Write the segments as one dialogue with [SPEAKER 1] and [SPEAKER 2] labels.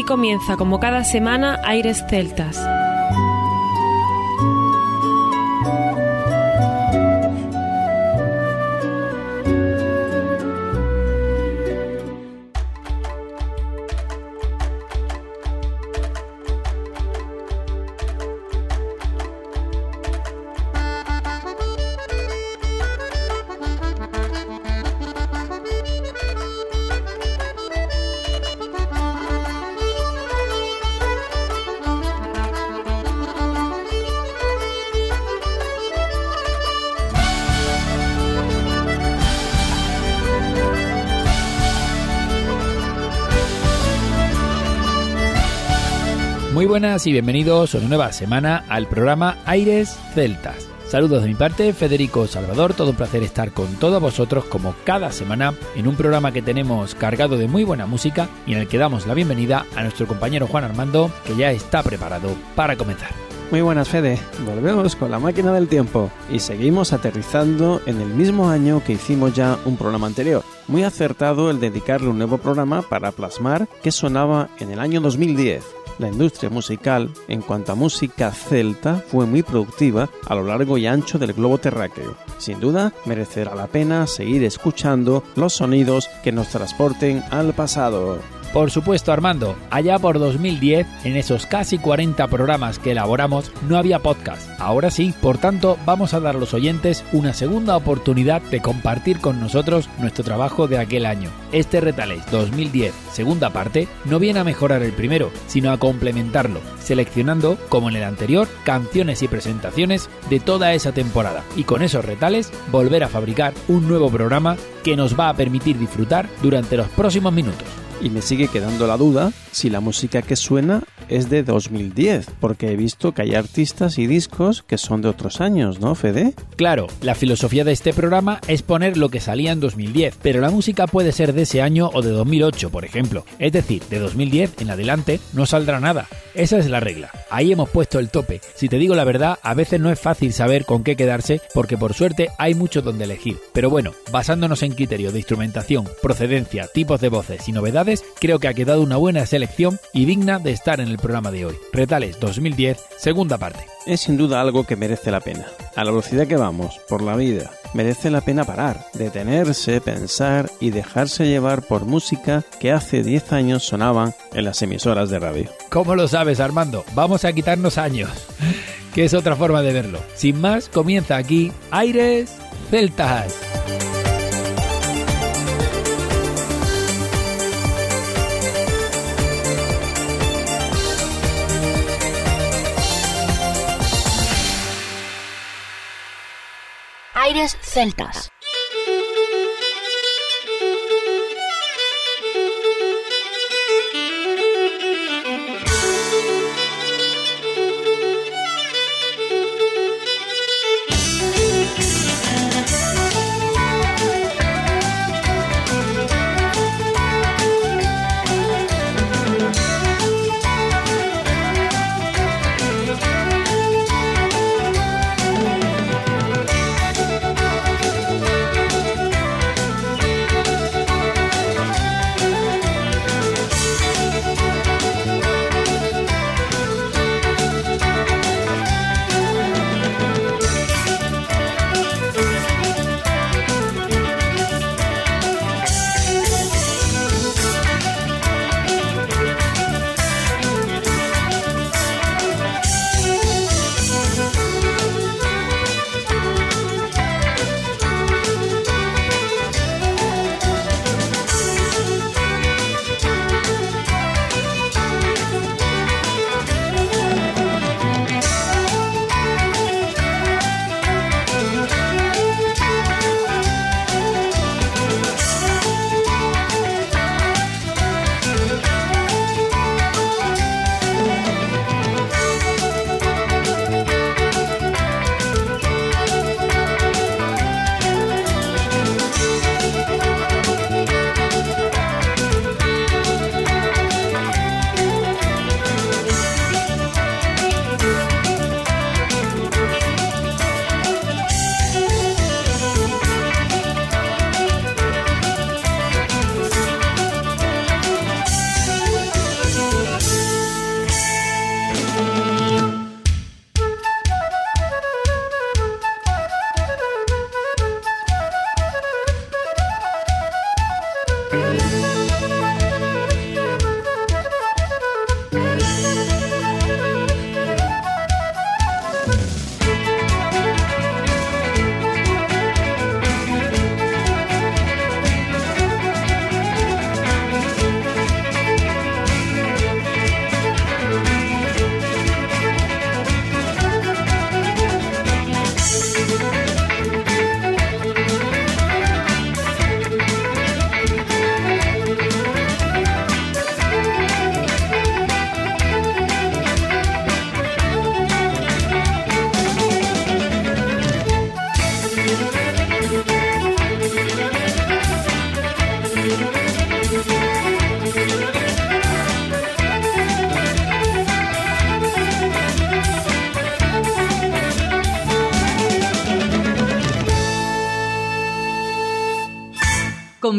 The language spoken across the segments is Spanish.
[SPEAKER 1] Aquí comienza, como cada semana, Aires Celtas.
[SPEAKER 2] Y bienvenidos a una nueva semana al programa Aires Celtas. Saludos de mi parte, Federico Salvador, todo un placer estar con todos vosotros como cada semana en un programa que tenemos cargado de muy buena música y en el que damos la bienvenida a nuestro compañero Juan Armando, que ya está preparado para comenzar.
[SPEAKER 3] Muy buenas Fede, volvemos con la máquina del tiempo y seguimos aterrizando en el mismo año que hicimos ya un programa anterior. Muy acertado el dedicarle un nuevo programa para plasmar que sonaba en el año 2010 la industria musical, en cuanto a música celta, fue muy productiva a lo largo y ancho del globo terráqueo. Sin duda, merecerá la pena seguir escuchando los sonidos que nos transporten al pasado.
[SPEAKER 2] Por supuesto, Armando, allá por 2010, en esos casi 40 programas que elaboramos, no había podcast. Ahora sí, por tanto, vamos a dar a los oyentes una segunda oportunidad de compartir con nosotros nuestro trabajo de aquel año. Este Retales 2010, segunda parte, no viene a mejorar el primero, sino a complementarlo, seleccionando, como en el anterior, canciones y presentaciones de toda esa temporada. Y con esos retales, volver a fabricar un nuevo programa que nos va a permitir disfrutar durante los próximos minutos.
[SPEAKER 3] Y me sigue quedando la duda si la música que suena es de 2010, porque he visto que hay artistas y discos que son de otros años, ¿no, Fede?
[SPEAKER 2] Claro, la filosofía de este programa es poner lo que salía en 2010, pero la música puede ser de ese año o de 2008, por ejemplo. Es decir, de 2010 en adelante no saldrá nada. Esa es la regla. Ahí hemos puesto el tope. Si te digo la verdad, a veces no es fácil saber con qué quedarse, porque por suerte hay mucho donde elegir. Pero bueno, basándonos en criterios de instrumentación, procedencia, tipos de voces y novedades, creo que ha quedado una buena selección y digna de estar en el programa de hoy. Retales 2010, segunda parte.
[SPEAKER 3] Es sin duda algo que merece la pena. A la velocidad que vamos, por la vida, merece la pena parar, detenerse, pensar y dejarse llevar por música que hace 10 años sonaban en las emisoras de radio.
[SPEAKER 2] ¿Cómo lo sabes, Armando? Vamos a quitarnos años, que es otra forma de verlo. Sin más, comienza aquí Aires Celtas.
[SPEAKER 4] Aires Celtas.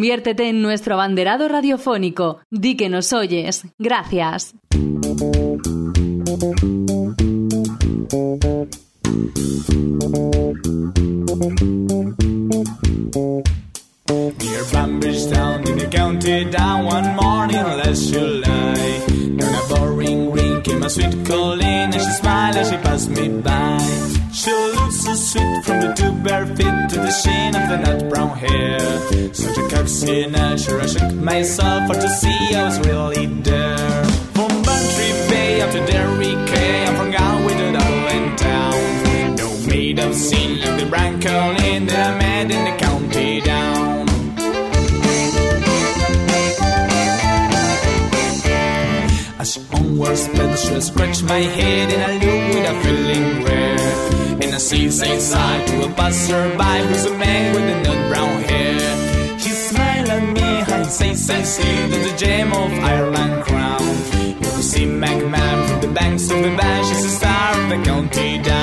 [SPEAKER 4] Conviértete en nuestro abanderado radiofónico. Di que nos oyes. Gracias.
[SPEAKER 5] The sheen of the nut brown hair. Such a coxy nature, I shook myself for to see I was really there. From Bantry Bay up to Derry Quay, I'm from Galway to Dublin town. No maid of sin like the brown Colleen that I met in the county down. As she onward sped, she scratched my head and I looked with a feeling rare. And I see say side to a passerby who's a man with a nut brown hair. He smiled at me and say say that's the gem of Ireland crown. You will see McMahon from the banks of the Bash, she's a star of the county down.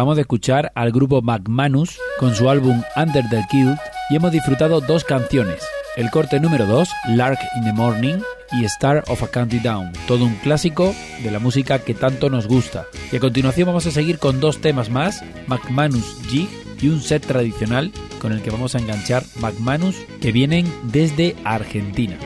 [SPEAKER 2] Acabamos de escuchar al grupo McManus con su álbum Under the Kilt y hemos disfrutado dos canciones, el corte número 2, Lark in the Morning, y Star of a County Down, todo un clásico de la música que tanto nos gusta. Y a continuación vamos a seguir con dos temas más, McManus Jig y un set tradicional con el que vamos a enganchar McManus que vienen desde Argentina.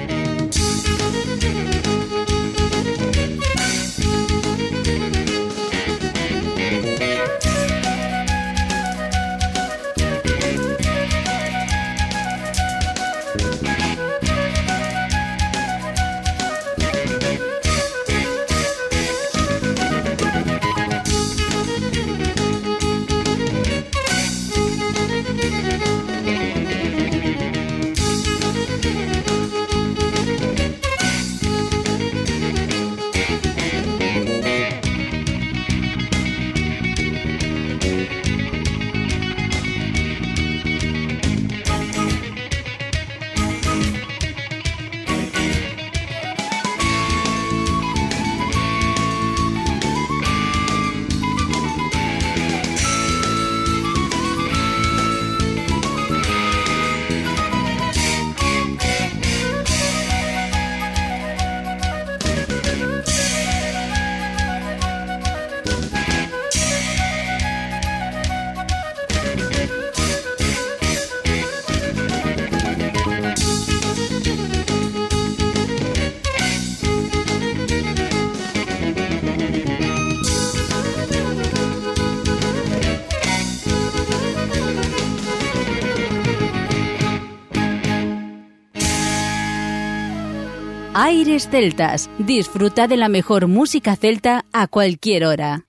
[SPEAKER 4] Celtas. Disfruta de la mejor música celta a cualquier hora.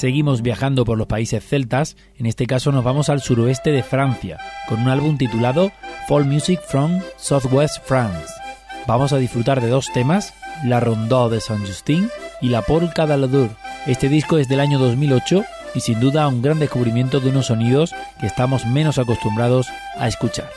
[SPEAKER 2] Seguimos viajando por los países celtas, en este caso nos vamos al suroeste de Francia, con un álbum titulado Fall Music from Southwest France. Vamos a disfrutar de dos temas, La Rondeau de Saint-Justin y La Polka de l'Adour. Este disco es del año 2008 y sin duda un gran descubrimiento de unos sonidos que estamos menos acostumbrados a escuchar.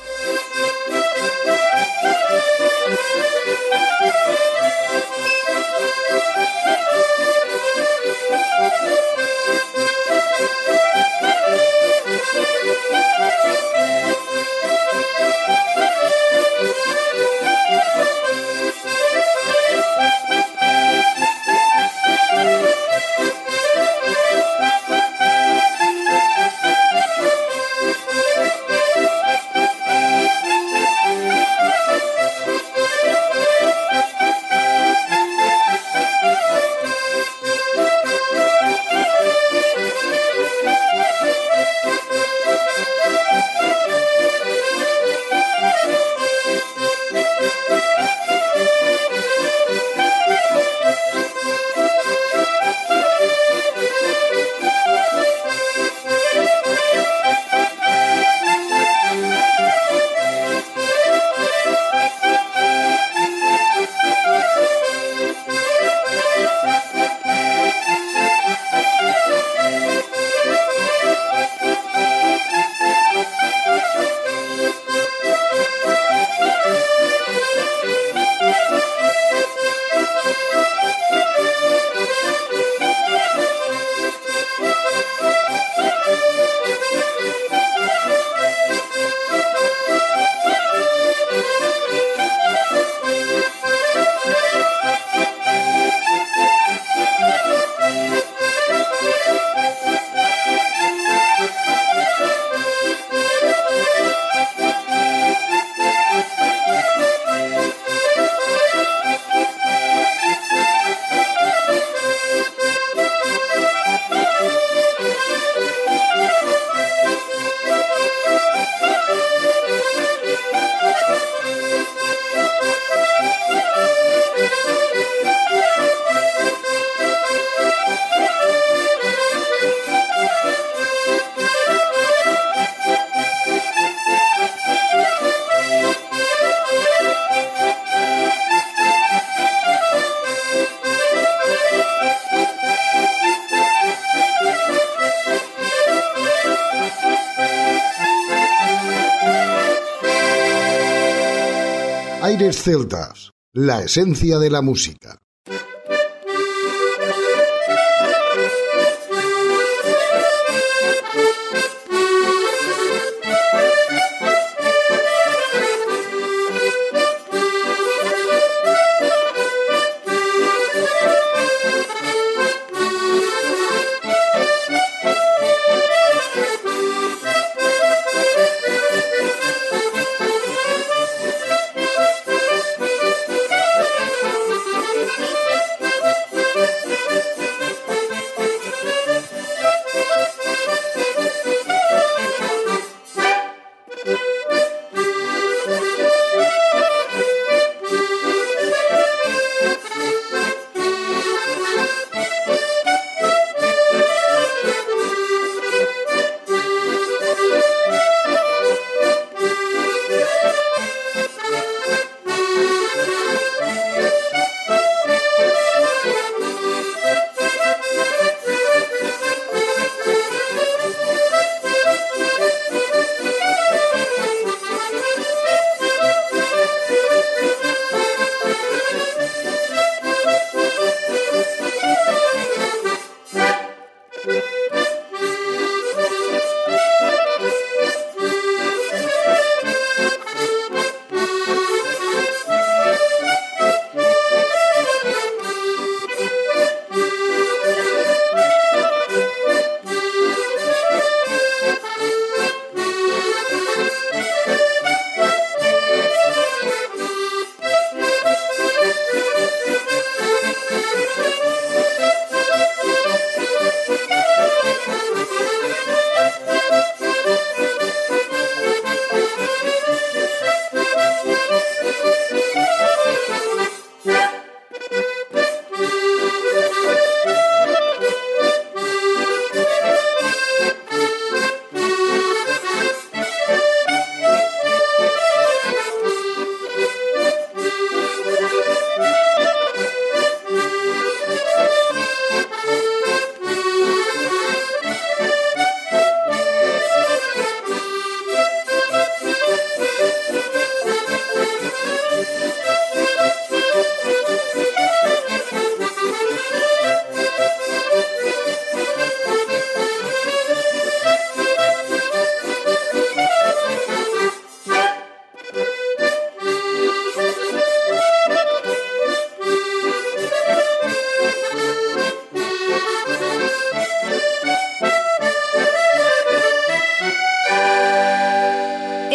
[SPEAKER 6] Celtas, la esencia de la música.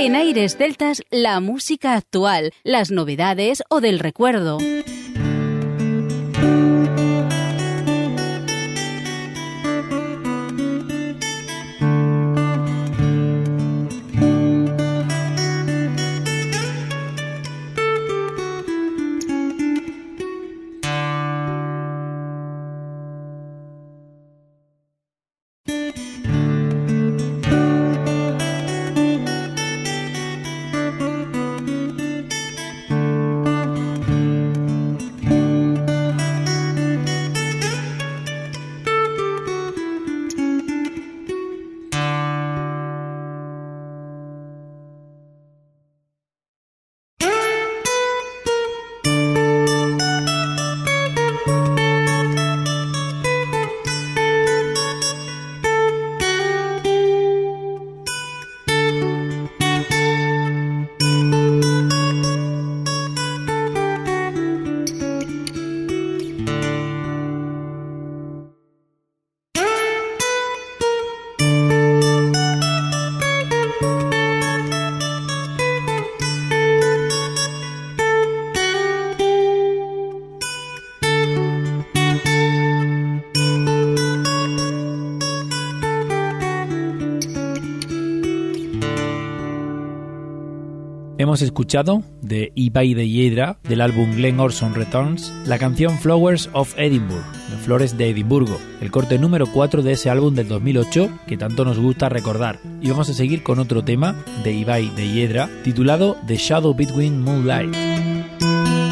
[SPEAKER 4] En Aires Celtas, la música actual, las novedades o del recuerdo.
[SPEAKER 2] Hemos escuchado de Ibai de Hiedra del álbum Glen Orson Returns la canción Flowers of Edinburgh, Flores de Edimburgo, el corte número 4 de ese álbum del 2008 que tanto nos gusta recordar. Y vamos a seguir con otro tema de Ibai de Hiedra titulado The Shadow Between Moonlight.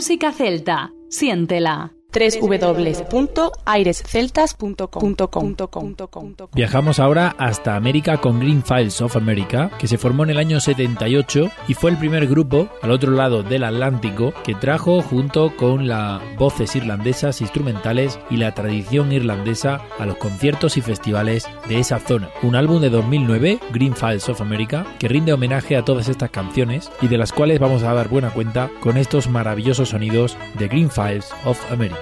[SPEAKER 7] Música celta, siéntela www.airesceltas.com.
[SPEAKER 2] Viajamos ahora hasta América con Green Files of America, que se formó en el año 78 y fue el primer grupo al otro lado del Atlántico que trajo junto con las voces irlandesas instrumentales y la tradición irlandesa a los conciertos y festivales de esa zona. Un álbum de 2009, Green Files of America, que rinde homenaje a todas estas canciones y de las cuales vamos a dar buena cuenta con estos maravillosos sonidos de Green Files of America.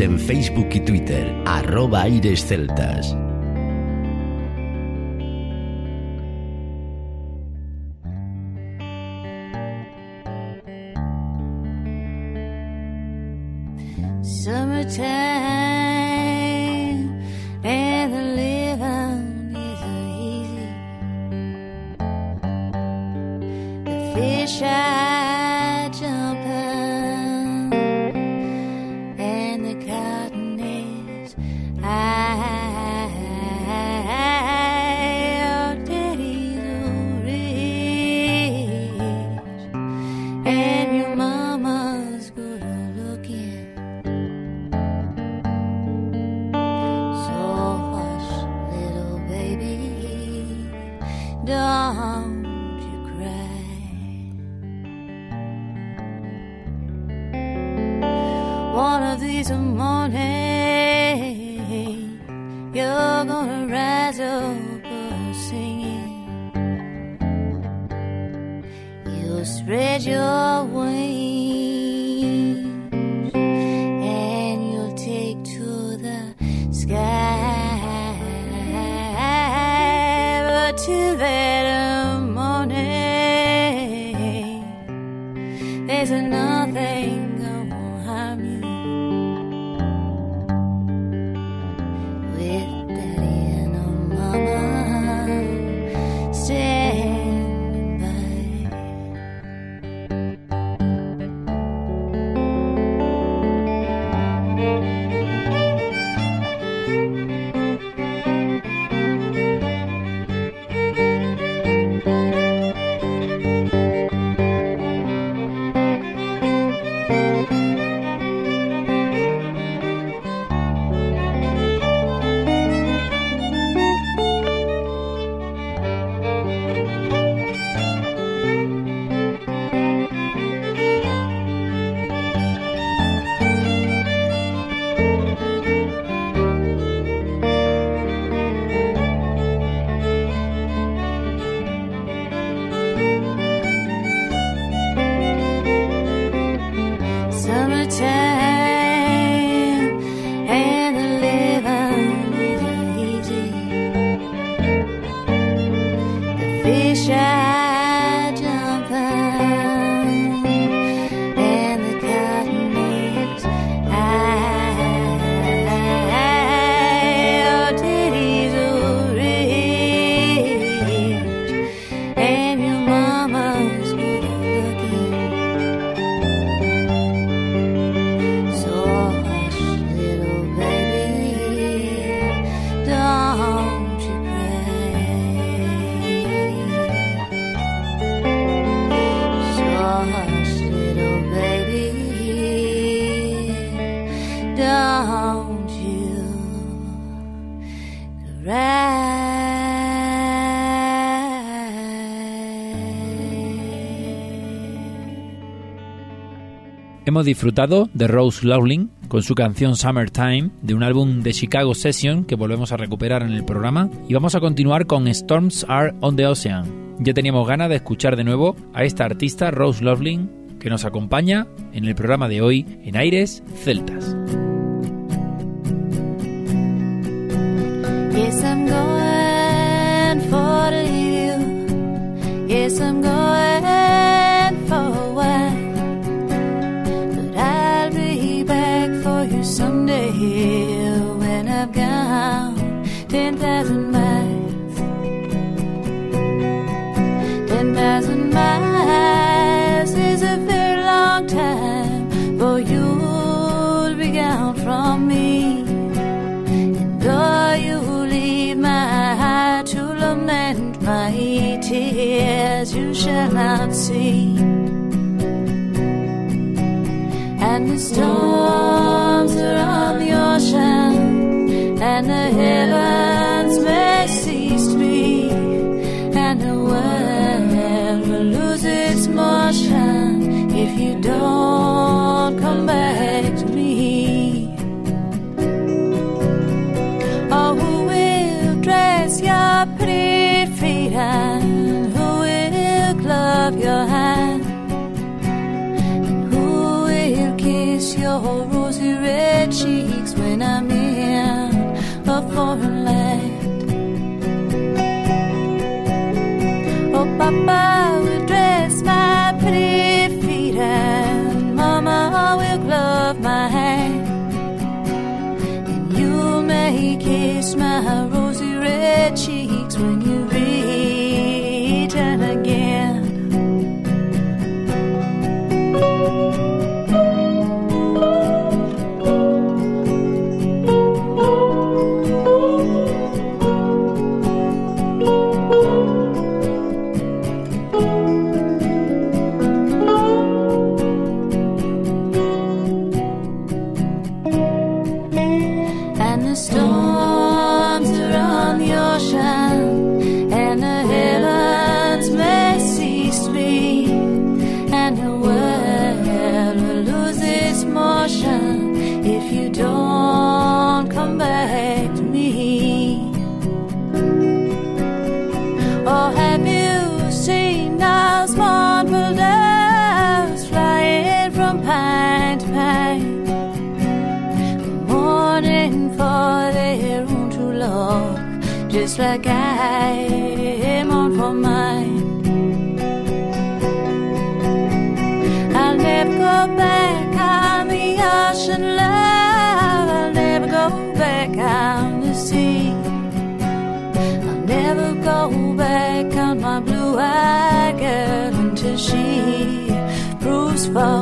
[SPEAKER 8] En Facebook y Twitter, arroba Aires Celtas. away.
[SPEAKER 2] Hemos disfrutado de Rose Lowling con su canción Summertime de un álbum de Chicago Session que volvemos a recuperar en el programa y vamos a continuar con Storms Are on the Ocean. Ya teníamos ganas de escuchar de nuevo a esta artista Rose Lowling que nos acompaña en el programa de hoy en Aires Celtas.
[SPEAKER 9] Is a very long time for you to be gone from me. And though you leave my heart to lament my tears, you shall not see. And the storms are on the ocean, and the heavens Who will clap your hand? And who will kiss your rosy red
[SPEAKER 8] cheeks when I'm in a foreign land? Oh, Papa. I came on for mine. I'll never go back on the ocean, love. I'll never go back on the sea. I'll never go back on my blue eyed girl until she proves false.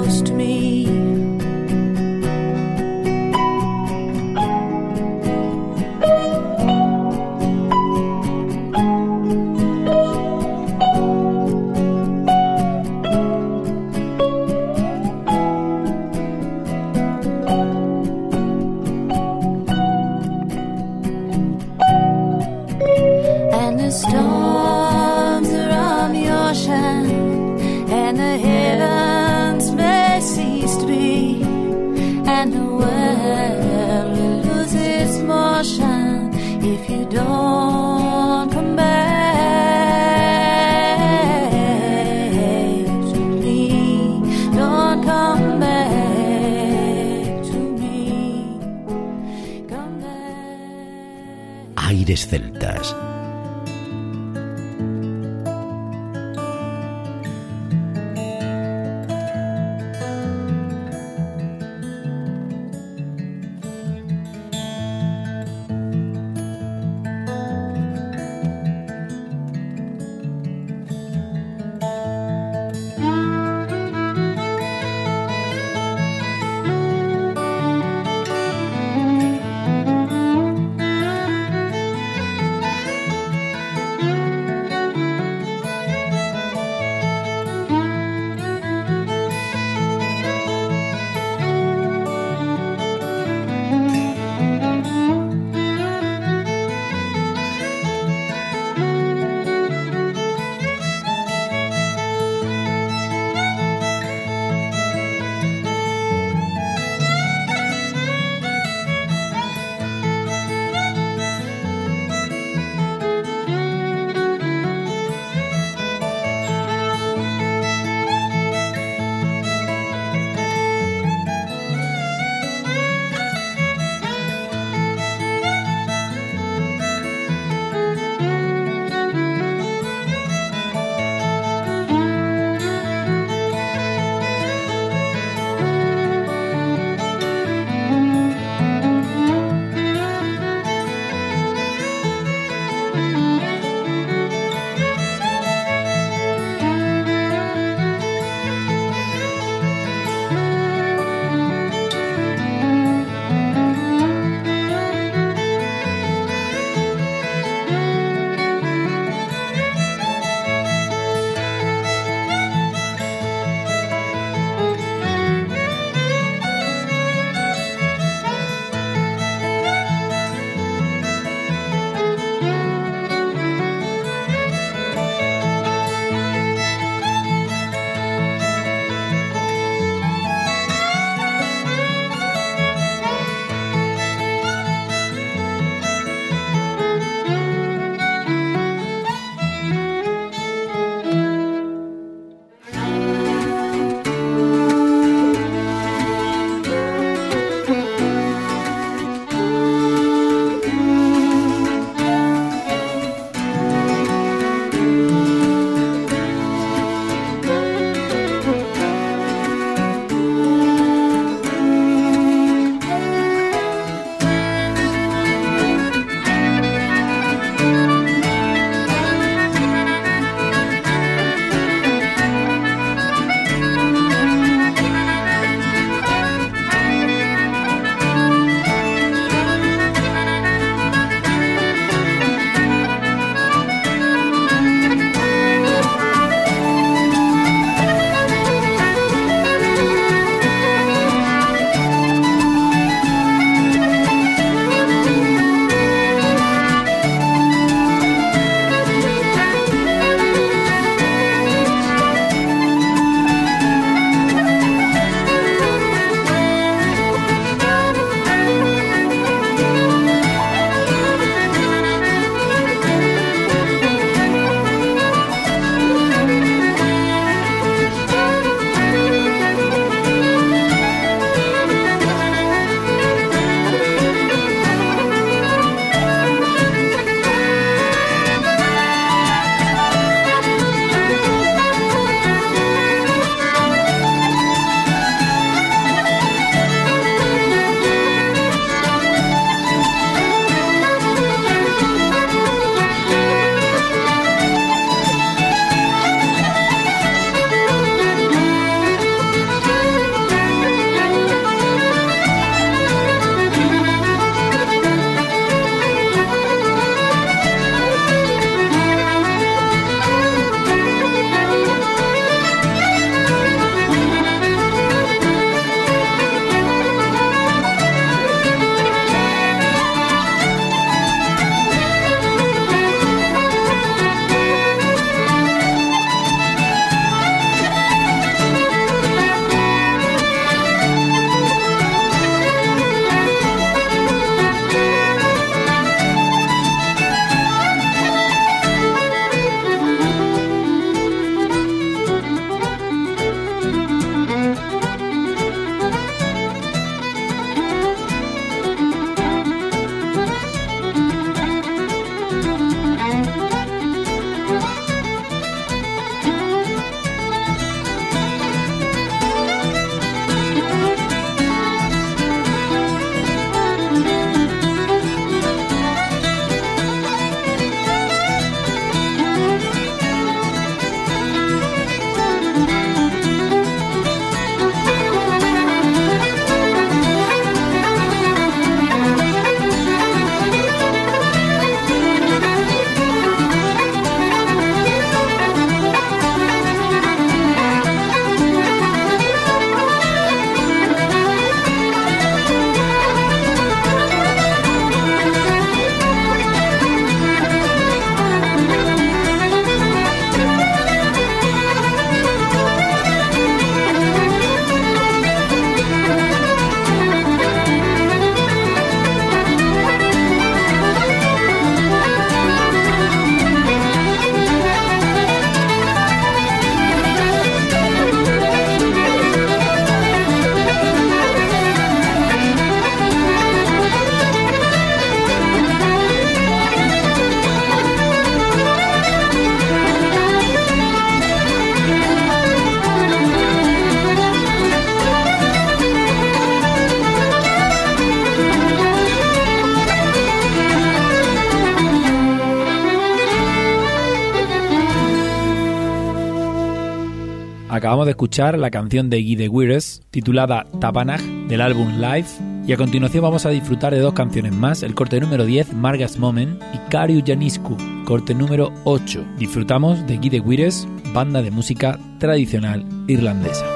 [SPEAKER 2] Acabamos de escuchar la canción de Guy de Wires titulada Tabanag del álbum Live y a continuación vamos a disfrutar de dos canciones más, el corte número 10, Margas Moment y Kariu Janisku, corte número 8. Disfrutamos de Guy de Wires, banda de música tradicional irlandesa.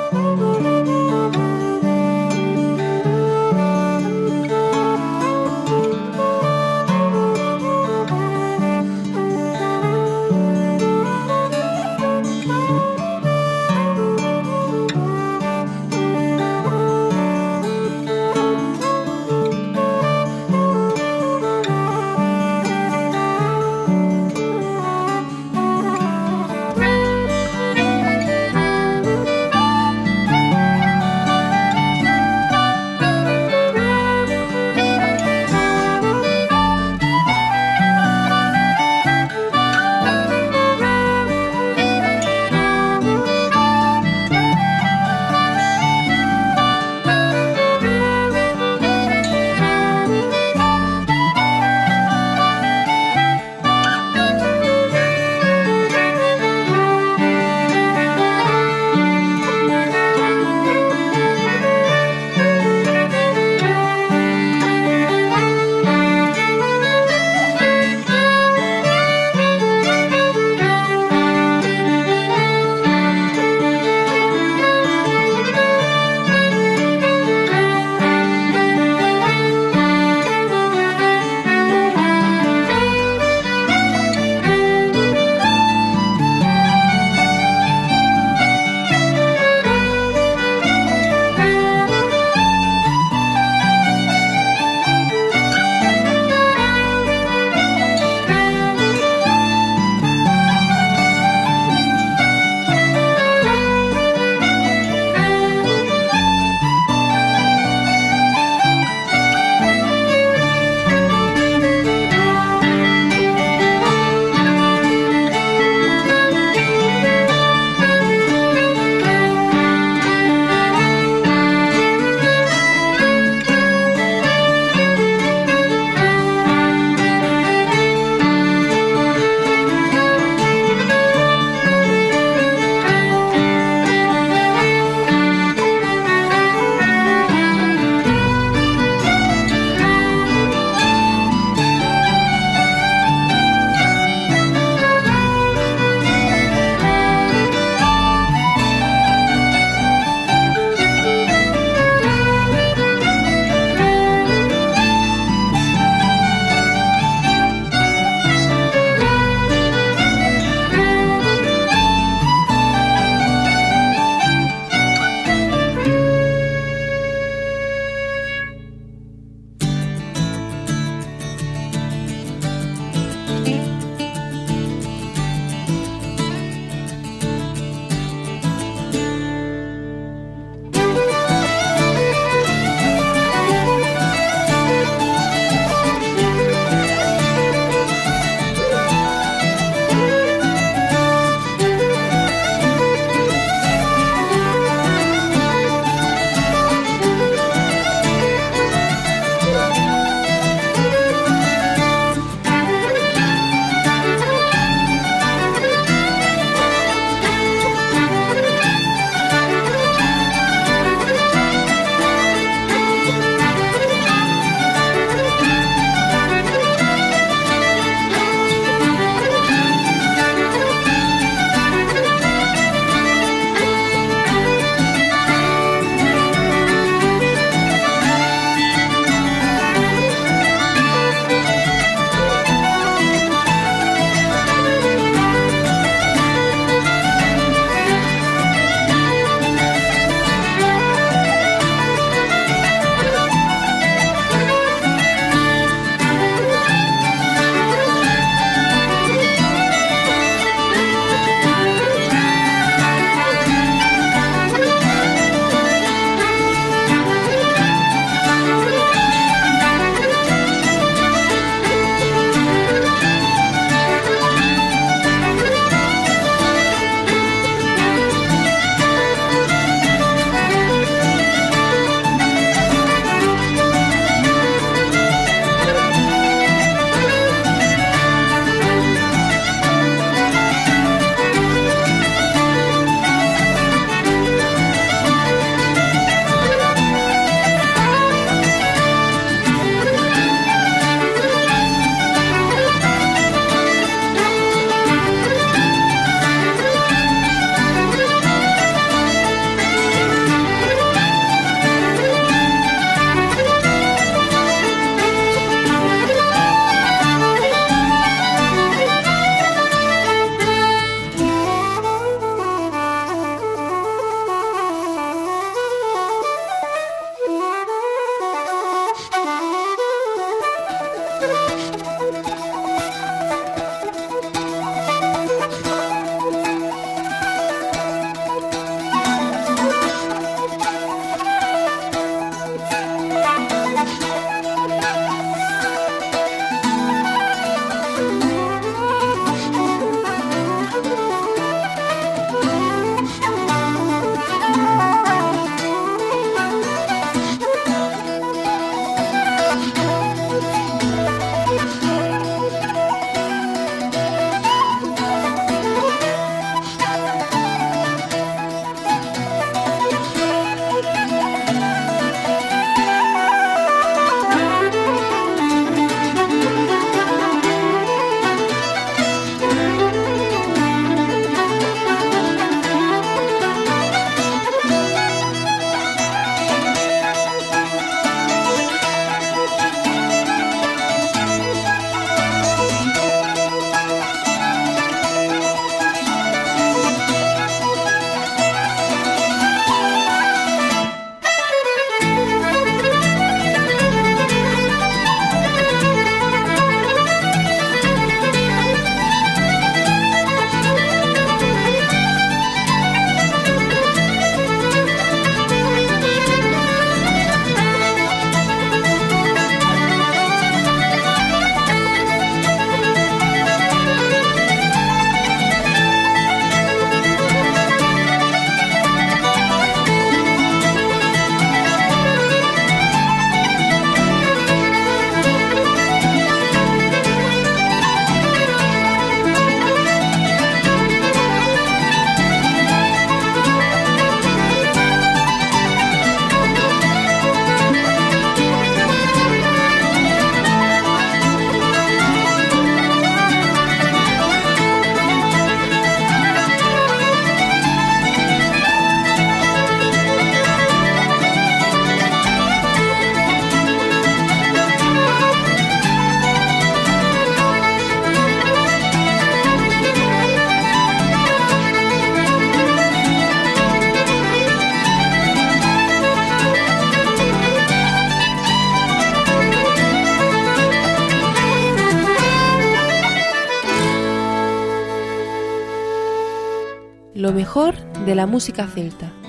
[SPEAKER 1] La música celta.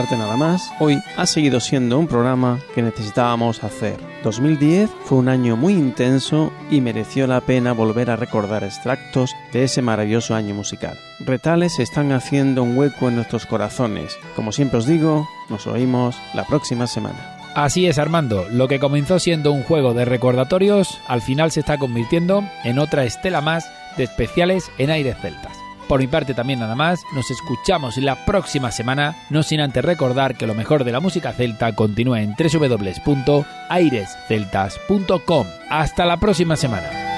[SPEAKER 3] Nada más, hoy ha seguido siendo un programa que necesitábamos hacer. 2010 fue un año muy intenso y mereció la pena volver a recordar extractos de ese maravilloso año musical. Retales están haciendo un hueco en nuestros corazones. Como siempre os digo, nos oímos la próxima semana.
[SPEAKER 2] Así es, Armando. Lo que comenzó siendo un juego de recordatorios, al final se está convirtiendo en otra estela más de especiales en aires celtas. Por mi parte también nada más, nos escuchamos la próxima semana, no sin antes recordar que lo mejor de la música celta continúa en www.airesceltas.com. Hasta la próxima semana.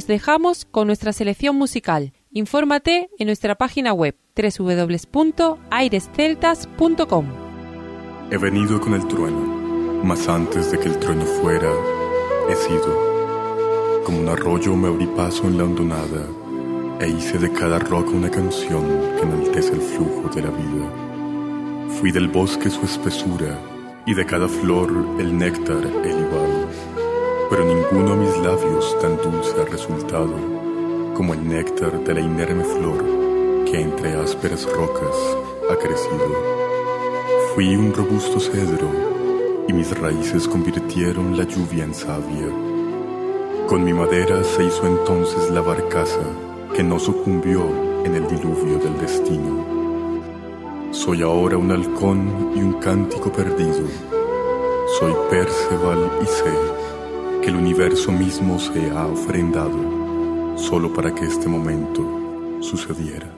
[SPEAKER 1] Os dejamos con nuestra selección musical. Infórmate en nuestra página web www.airesceltas.com.
[SPEAKER 10] He venido con el trueno, mas antes de que el trueno fuera, he sido. Como un arroyo me abrí paso en la hondonada e hice de cada roca una canción que enaltece el flujo de la vida. Fui del bosque su espesura y de cada flor el néctar el ninguno a mis labios tan dulce ha resultado como el néctar de la inerme flor que entre ásperas rocas ha crecido. Fui un robusto cedro y mis raíces convirtieron la lluvia en savia. Con mi madera se hizo entonces la barcaza que no sucumbió en el diluvio del destino. Soy ahora un halcón y un cántico perdido. Soy Perceval y sé que el universo mismo se ha ofrendado solo para que este momento sucediera.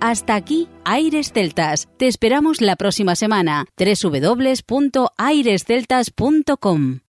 [SPEAKER 4] Hasta aquí Aires Celtas. Te esperamos la próxima semana. www.airesceltas.com